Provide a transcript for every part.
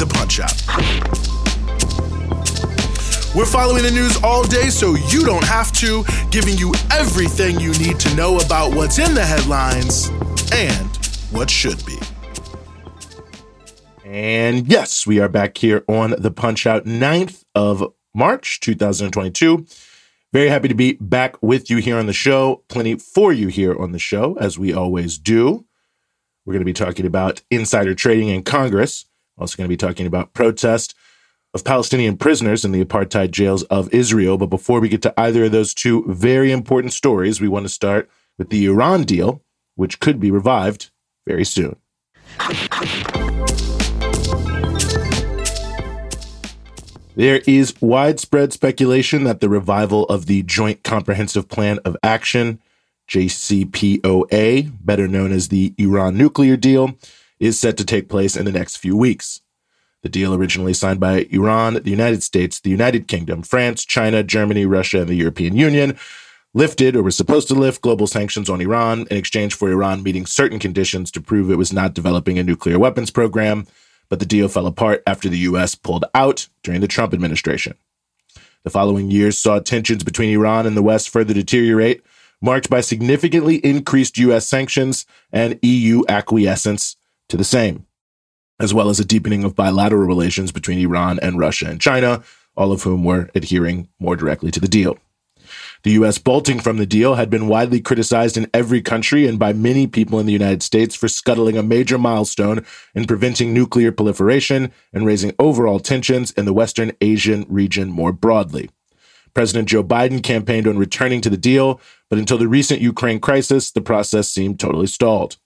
the Punch Out. We're following the news all day so you don't have to, giving you everything you need to know about what's in the headlines and what should be. And yes, we are back here on the Punch Out 9th of March 2022. Very happy to be back with you here on the show. Plenty for you here on the show, as we always do. We're going to be talking about insider trading in Congress. Also, going to be talking about protest of Palestinian prisoners in the apartheid jails of Israel. But before we get to either of those two very important stories, we want to start with the Iran deal, which could be revived very soon. There is widespread speculation that the revival of the Joint Comprehensive Plan of Action, JCPOA, better known as the Iran nuclear deal, is set to take place in the next few weeks. The deal, originally signed by Iran, the United States, the United Kingdom, France, China, Germany, Russia, and the European Union, lifted or was supposed to lift global sanctions on Iran in exchange for Iran meeting certain conditions to prove it was not developing a nuclear weapons program but the deal fell apart after the U.S. pulled out during the Trump administration. The following years saw tensions between Iran and the West further deteriorate, marked by significantly increased U.S. sanctions and EU acquiescence to the same, as well as a deepening of bilateral relations between Iran and Russia and China, all of whom were adhering more directly to the deal. The U.S. bolting from the deal had been widely criticized in every country and by many people in the United States for scuttling a major milestone in preventing nuclear proliferation and raising overall tensions in the Western Asian region more broadly. President Joe Biden campaigned on returning to the deal, but until the recent Ukraine crisis, the process seemed totally stalled.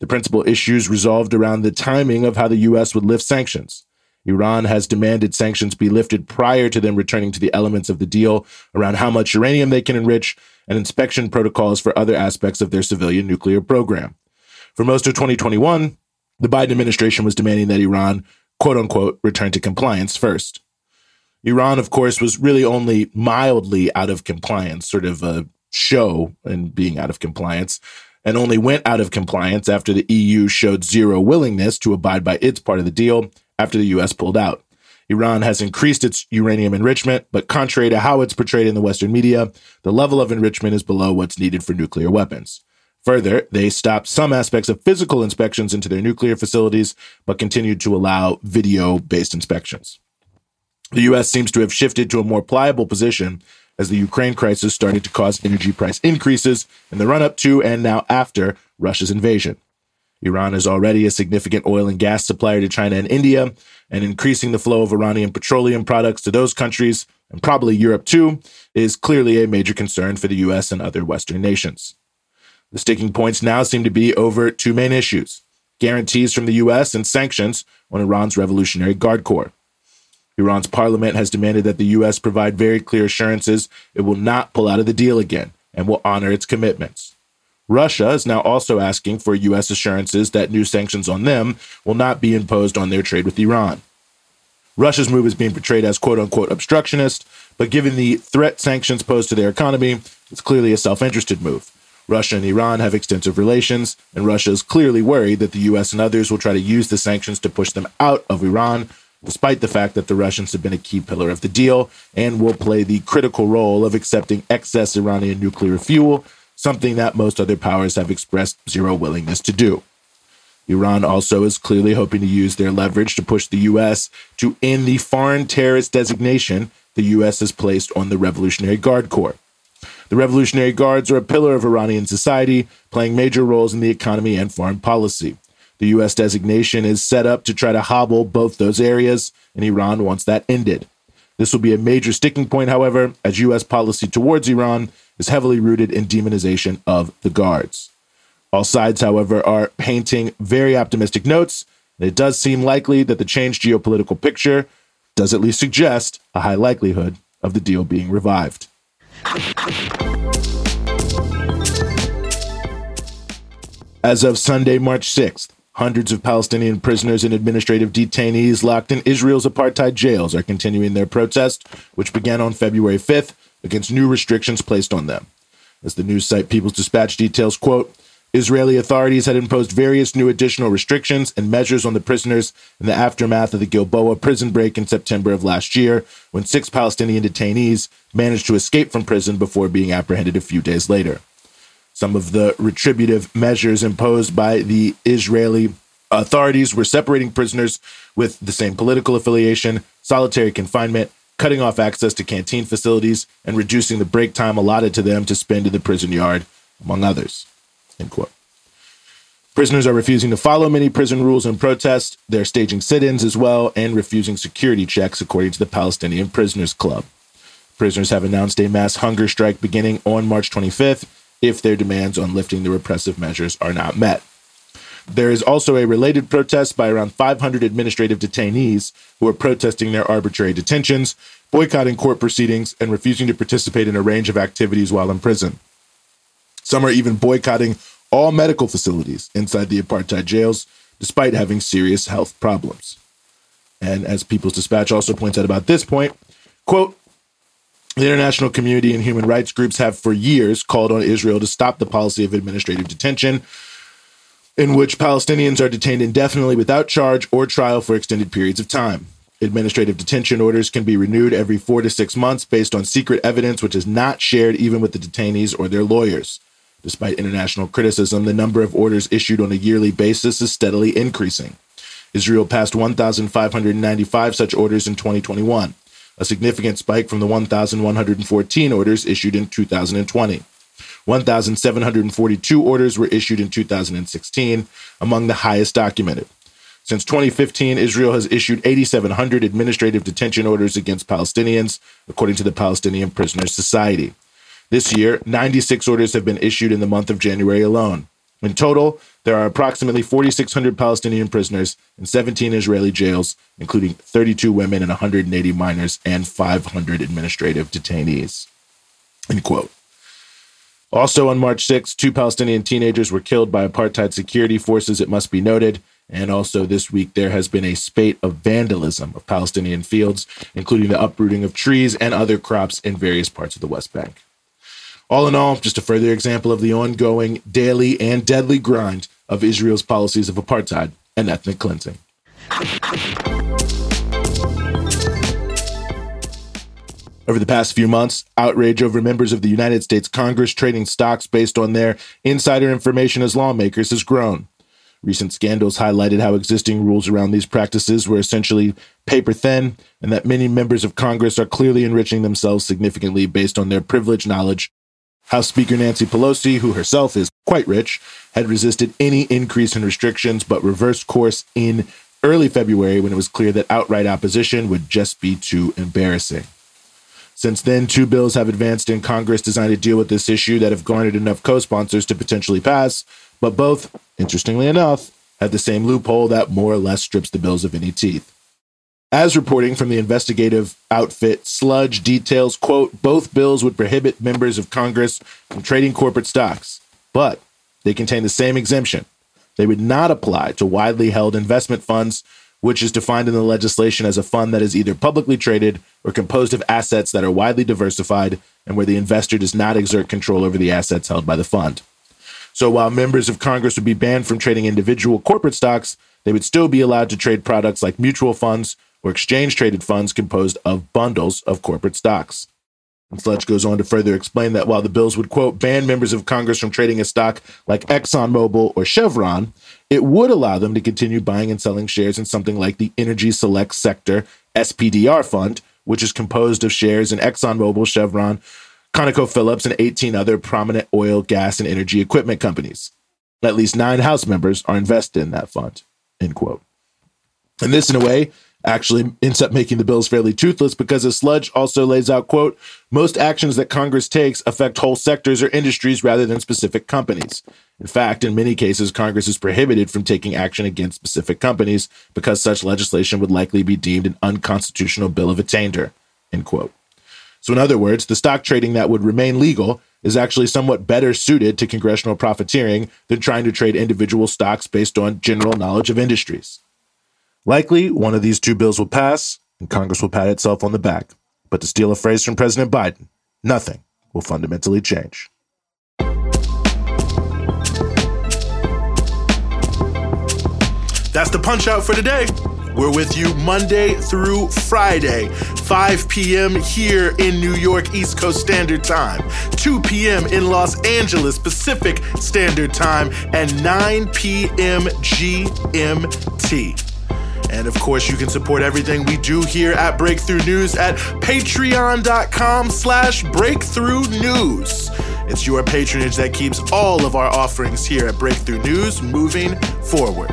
The principal issues resolved around the timing of how the U.S. would lift sanctions. Iran has demanded sanctions be lifted prior to them returning to the elements of the deal around how much uranium they can enrich and inspection protocols for other aspects of their civilian nuclear program. For most of 2021, the Biden administration was demanding that Iran, quote unquote, return to compliance first. Iran, of course, was really only mildly out of compliance, sort of a show in being out of compliance, and only went out of compliance after the EU showed zero willingness to abide by its part of the deal after the U.S. pulled out. Iran has increased its uranium enrichment, but contrary to how it's portrayed in the Western media, the level of enrichment is below what's needed for nuclear weapons. Further, they stopped some aspects of physical inspections into their nuclear facilities, but continued to allow video based inspections. The U.S. seems to have shifted to a more pliable position as the Ukraine crisis started to cause energy price increases in the run up to and now after Russia's invasion. Iran is already a significant oil and gas supplier to China and India, and increasing the flow of Iranian petroleum products to those countries, and probably Europe too, is clearly a major concern for the US and other Western nations. The sticking points now seem to be over two main issues guarantees from the US and sanctions on Iran's Revolutionary Guard Corps. Iran's parliament has demanded that the US provide very clear assurances it will not pull out of the deal again and will honor its commitments. Russia is now also asking for U.S. assurances that new sanctions on them will not be imposed on their trade with Iran. Russia's move is being portrayed as quote unquote obstructionist, but given the threat sanctions posed to their economy, it's clearly a self interested move. Russia and Iran have extensive relations, and Russia is clearly worried that the U.S. and others will try to use the sanctions to push them out of Iran, despite the fact that the Russians have been a key pillar of the deal and will play the critical role of accepting excess Iranian nuclear fuel something that most other powers have expressed zero willingness to do. Iran also is clearly hoping to use their leverage to push the U.S. to end the foreign terrorist designation the U.S. has placed on the Revolutionary Guard Corps. The Revolutionary Guards are a pillar of Iranian society, playing major roles in the economy and foreign policy. The U.S. designation is set up to try to hobble both those areas, and Iran wants that ended. This will be a major sticking point, however, as U.S. policy towards Iran is heavily rooted in demonization of the guards. All sides, however, are painting very optimistic notes. it does seem likely that the changed geopolitical picture does at least suggest a high likelihood of the deal being revived. As of Sunday, March 6th, hundreds of Palestinian prisoners and administrative detainees locked in Israel's apartheid jails are continuing their protest, which began on February 5th against new restrictions placed on them. As the news site People's Dispatch details, quote, Israeli authorities had imposed various new additional restrictions and measures on the prisoners in the aftermath of the Gilboa prison break in September of last year, when six Palestinian detainees managed to escape from prison before being apprehended a few days later. Some of the retributive measures imposed by the Israeli authorities were separating prisoners with the same political affiliation, solitary confinement, cutting off access to canteen facilities, and reducing the break time allotted to them to spend in the prison yard, among others. End quote. Prisoners are refusing to follow many prison rules in protest. They're staging sit ins as well and refusing security checks, according to the Palestinian Prisoners Club. Prisoners have announced a mass hunger strike beginning on March 25th if their demands on lifting the repressive measures are not met. There is also a related protest by around 500 administrative detainees who are protesting their arbitrary detentions, boycotting court proceedings, and refusing to participate in a range of activities while in prison. Some are even boycotting all medical facilities inside the apartheid jails, despite having serious health problems. And as People's Dispatch also points out about this point, quote, the international community and human rights groups have for years called on Israel to stop the policy of administrative detention, in which Palestinians are detained indefinitely without charge or trial for extended periods of time. Administrative detention orders can be renewed every four to six months based on secret evidence which is not shared even with the detainees or their lawyers. Despite international criticism, the number of orders issued on a yearly basis is steadily increasing. Israel passed 1,595 such orders in 2021 a significant spike from the 1,114 orders issued in 2020. 1,742 orders were issued in 2016, among the highest documented. Since 2015, Israel has issued 8,700 administrative detention orders against Palestinians, according to the Palestinian Prisoners Society. This year, 96 orders have been issued in the month of January alone. In total, there are approximately 4,600 Palestinian prisoners in 17 Israeli jails, including 32 women and 180 minors and 500 administrative detainees. End quote. Also on March 6, two Palestinian teenagers were killed by apartheid security forces, it must be noted. And also this week, there has been a spate of vandalism of Palestinian fields, including the uprooting of trees and other crops in various parts of the West Bank. All in all, just a further example of the ongoing, daily, and deadly grind of Israel's policies of apartheid and ethnic cleansing. Over the past few months, outrage over members of the United States Congress trading stocks based on their insider information as lawmakers has grown. Recent scandals highlighted how existing rules around these practices were essentially paper thin, and that many members of Congress are clearly enriching themselves significantly based on their privileged knowledge House Speaker Nancy Pelosi, who herself is quite rich, had resisted any increase in restrictions but reversed course in early February when it was clear that outright opposition would just be too embarrassing. Since then, two bills have advanced in Congress designed to deal with this issue that have garnered enough co sponsors to potentially pass, but both, interestingly enough, have the same loophole that more or less strips the bills of any teeth. As reporting from the investigative outfit Sludge details, quote, both bills would prohibit members of Congress from trading corporate stocks, but they contain the same exemption. They would not apply to widely held investment funds, which is defined in the legislation as a fund that is either publicly traded or composed of assets that are widely diversified and where the investor does not exert control over the assets held by the fund. So while members of Congress would be banned from trading individual corporate stocks, they would still be allowed to trade products like mutual funds or exchange traded funds composed of bundles of corporate stocks. And Sludge goes on to further explain that while the bills would, quote, ban members of Congress from trading a stock like ExxonMobil or Chevron, it would allow them to continue buying and selling shares in something like the Energy Select Sector SPDR Fund, which is composed of shares in ExxonMobil, Chevron, ConocoPhillips, and 18 other prominent oil, gas, and energy equipment companies. At least nine House members are invested in that fund, end quote. And this, in a way, actually ends up making the bills fairly toothless because as sludge also lays out quote most actions that congress takes affect whole sectors or industries rather than specific companies. In fact in many cases congress is prohibited from taking action against specific companies because such legislation would likely be deemed an unconstitutional bill of attainder end quote. So in other words the stock trading that would remain legal is actually somewhat better suited to congressional profiteering than trying to trade individual stocks based on general knowledge of industries Likely, one of these two bills will pass, and Congress will pat itself on the back. But to steal a phrase from President Biden, nothing will fundamentally change. That's the punch out for today. We're with you Monday through Friday, 5 p.m. here in New York East Coast Standard Time, 2 p.m. in Los Angeles Pacific Standard Time, and 9 p.m. GMT. And of course, you can support everything we do here at Breakthrough News at patreon.com slash breakthrough news. It's your patronage that keeps all of our offerings here at Breakthrough News moving forward.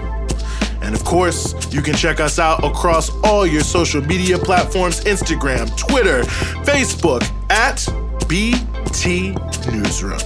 And of course, you can check us out across all your social media platforms Instagram, Twitter, Facebook at BT Newsroom.